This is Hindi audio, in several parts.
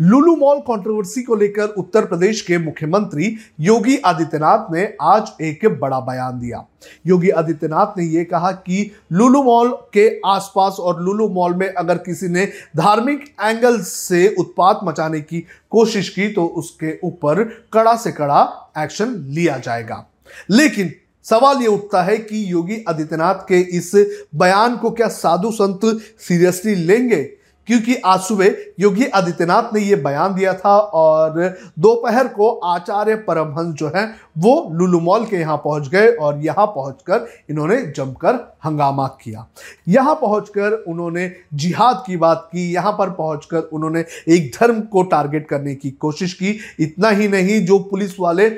लुलु मॉल कंट्रोवर्सी को लेकर उत्तर प्रदेश के मुख्यमंत्री योगी आदित्यनाथ ने आज एक बड़ा बयान दिया। योगी आदित्यनाथ ने यह कहा कि लुलू मॉल के आसपास और लुलू मॉल में अगर किसी ने धार्मिक एंगल से उत्पात मचाने की कोशिश की तो उसके ऊपर कड़ा से कड़ा एक्शन लिया जाएगा। लेकिन सवाल यह उठता है कि योगी आदित्यनाथ के इस बयान को क्या साधु संत सीरियसली लेंगे? क्योंकि आज सुबह योगी आदित्यनाथ ने यह बयान दिया था और दोपहर को आचार्य परमहंस जो है, वो लुलु मॉल के यहाँ पहुँच गए और यहाँ पहुंचकर इन्होंने जमकर हंगामा किया। यहाँ पहुंचकर उन्होंने जिहाद की बात की, यहाँ पर पहुंचकर उन्होंने एक धर्म को टारगेट करने की कोशिश की। इतना ही नहीं, जो पुलिस वाले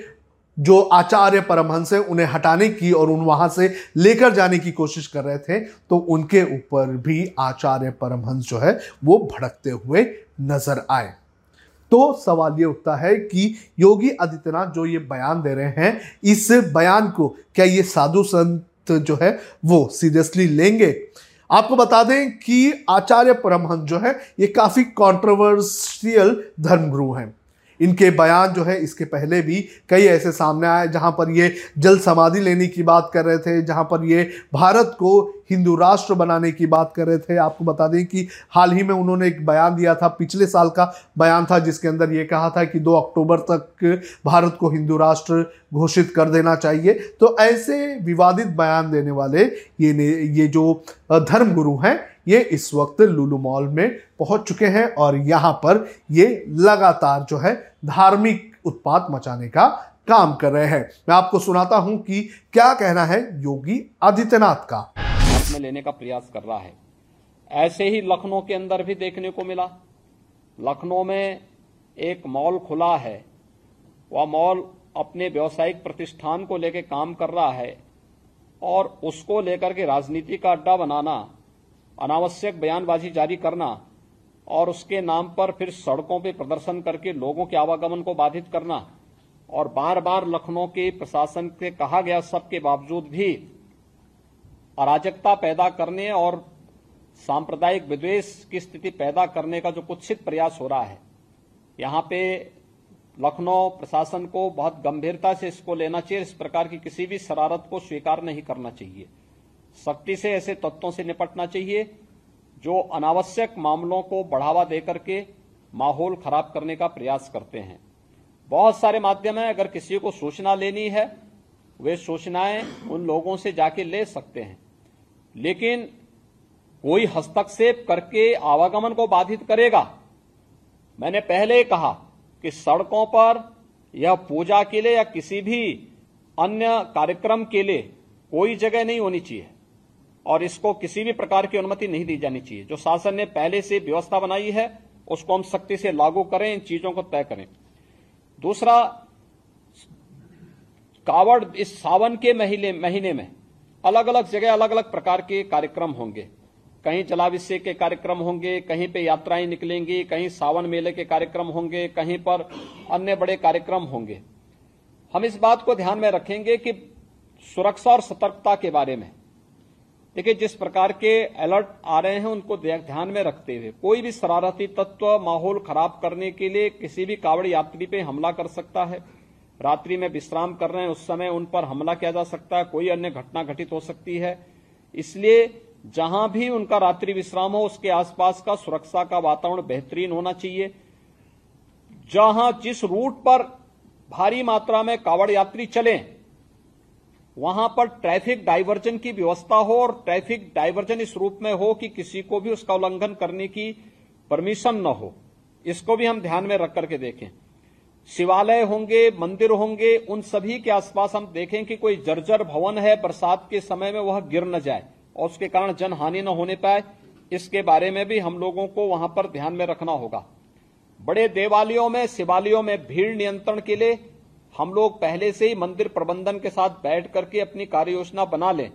जो आचार्य परमहंस है, उन्हें हटाने की और उन वहाँ से लेकर जाने की कोशिश कर रहे थे तो उनके ऊपर भी आचार्य परमहंस जो है, वो भड़कते हुए नज़र आए। तो सवाल ये उठता है कि योगी आदित्यनाथ जो ये बयान दे रहे हैं, इस बयान को क्या ये साधु संत जो है, वो सीरियसली लेंगे? आपको बता दें कि आचार्य परमहंस जो है, ये काफ़ी कंट्रोवर्शियल धर्मगुरु हैं। इनके बयान जो है, इसके पहले भी कई ऐसे सामने आए, जहाँ पर ये जल समाधि लेने की बात कर रहे थे, जहाँ पर ये भारत को हिंदू राष्ट्र बनाने की बात कर रहे थे। आपको बता दें कि हाल ही में उन्होंने एक बयान दिया था, पिछले साल का बयान था, जिसके अंदर ये कहा था कि 2 अक्टूबर तक भारत को हिंदू राष्ट्र घोषित कर देना चाहिए। तो ऐसे विवादित बयान देने वाले ये ये जो धर्मगुरु हैं, ये इस वक्त लुलू मॉल में पहुँच चुके हैं और यहाँ पर ये लगातार जो है धार्मिक उत्पात मचाने का काम कर रहे हैं। मैं आपको सुनाता हूँ कि क्या कहना है योगी आदित्यनाथ का। में लेने का प्रयास कर रहा है। ऐसे ही लखनऊ के अंदर भी देखने को मिला। लखनऊ में एक मॉल खुला है। वह मॉल अपने व्यवसायिक प्रतिष्ठान को लेकर काम कर रहा है और उसको लेकर के राजनीति का अड्डा बनाना, अनावश्यक बयानबाजी जारी करना और उसके नाम पर फिर सड़कों पर प्रदर्शन करके लोगों के आवागमन को बाधित करना और बार बार लखनऊ के प्रशासन से कहा गया सबके बावजूद भी अराजकता पैदा करने और सांप्रदायिक विद्वेष की स्थिति पैदा करने का जो कुत्सित प्रयास हो रहा है, यहाँ पे लखनऊ प्रशासन को बहुत गंभीरता से इसको लेना चाहिए, इस प्रकार की किसी भी शरारत को स्वीकार नहीं करना चाहिए। सख्ती से ऐसे तत्वों से निपटना चाहिए, जो अनावश्यक मामलों को बढ़ावा देकर के माहौल खराब करने का प्रयास करते हैं। बहुत सारे माध्यम है, अगर किसी को सूचना लेनी है, वे सूचनाएँ उन लोगों से जाके ले सकते हैं। लेकिन कोई हस्तक्षेप करके आवागमन को बाधित करेगा। मैंने पहले कहा कि सड़कों पर या पूजा के लिए या किसी भी अन्य कार्यक्रम के लिए कोई जगह नहीं होनी चाहिए और इसको किसी भी प्रकार की अनुमति नहीं दी जानी चाहिए। जो शासन ने पहले से व्यवस्था बनाई है, उसको हम सख्ती से लागू करें, इन चीज़ों को तय करें। दूसरा, कावड़ इस सावन के महीने महीने में अलग अलग जगह अलग अलग प्रकार के कार्यक्रम होंगे। कहीं जलाभिषेक के कार्यक्रम होंगे, कहीं पे यात्राएँ निकलेंगी, कहीं सावन मेले के कार्यक्रम होंगे, कहीं पर अन्य बड़े कार्यक्रम होंगे। हम इस बात को ध्यान में रखेंगे कि सुरक्षा और सतर्कता के बारे में। देखिए, जिस प्रकार के अलर्ट आ रहे हैं, उनको ध्यान में रखते हुए, कोई भी शरारती तत्व, माहौल खराब करने के लिए किसी भी कावड़ यात्री पे हमला कर सकता है। रात्रि में विश्राम कर रहे हैं, उस समय उन पर हमला किया जा सकता है, कोई अन्य घटना घटित हो सकती है। इसलिए जहाँ भी उनका रात्रि विश्राम हो, उसके आसपास का सुरक्षा का वातावरण बेहतरीन होना चाहिए। जहाँ जिस रूट पर भारी मात्रा में कावड़ यात्री चले, वहाँ पर ट्रैफ़िक डाइवर्जन की व्यवस्था हो और ट्रैफ़िक डाइवर्जन इस रूप में हो कि किसी को भी उसका उल्लंघन करने की परमिशन न हो। इसको भी हम ध्यान में रख करके देखें। शिवालय होंगे, मंदिर होंगे, उन सभी के आसपास हम देखें कि कोई जर्जर भवन है, बरसात के समय में वह गिर न जाए और उसके कारण जन हानि न होने पाए। इसके बारे में भी हम लोगों को वहाँ पर ध्यान में रखना होगा। बड़े देवालयों में, शिवालयों में भीड़ नियंत्रण के लिए हम लोग पहले से ही मंदिर प्रबंधन के साथ बैठ करके अपनी कार्य योजना बना लें।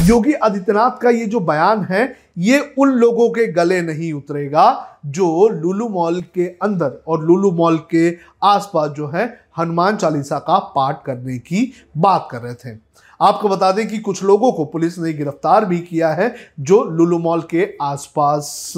योगी आदित्यनाथ का ये जो बयान है, ये उन लोगों के गले नहीं उतरेगा जो लुलू मॉल के अंदर और लुलू मॉल के आसपास जो है हनुमान चालीसा का पाठ करने की बात कर रहे थे। आपको बता दें कि कुछ लोगों को पुलिस ने गिरफ़्तार भी किया है जो लुलू मॉल के आसपास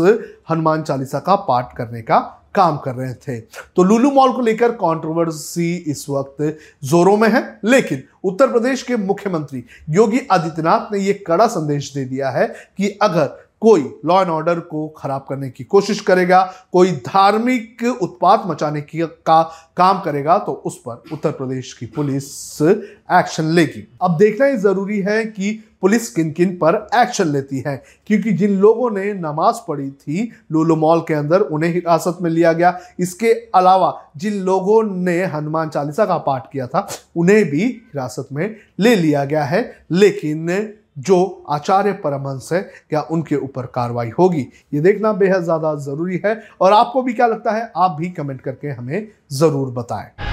हनुमान चालीसा का पाठ करने का काम कर रहे थे। तो लुलू मॉल को लेकर कंट्रोवर्सी इस वक्त जोरों में है, लेकिन उत्तर प्रदेश के मुख्यमंत्री योगी आदित्यनाथ ने यह कड़ा संदेश दे दिया है कि अगर कोई लॉ एंड ऑर्डर को खराब करने की कोशिश करेगा, कोई धार्मिक उत्पात मचाने की का काम करेगा तो उस पर उत्तर प्रदेश की पुलिस एक्शन लेगी। अब देखना ही ज़रूरी है कि पुलिस किन किन पर एक्शन लेती है, क्योंकि जिन लोगों ने नमाज़ पढ़ी थी, लूलू मॉल के अंदर, उन्हें हिरासत में लिया गया। इसके अलावा जिन लोगों ने हनुमान चालीसा का पाठ किया था, उन्हें भी हिरासत में ले लिया गया है, लेकिन जो आचार्य परमहंस है, क्या उनके ऊपर कार्रवाई होगी? ये देखना बेहद ज़्यादा ज़रूरी है। और आपको भी क्या लगता है? आप भी कमेंट करके हमें ज़रूर बताएँ।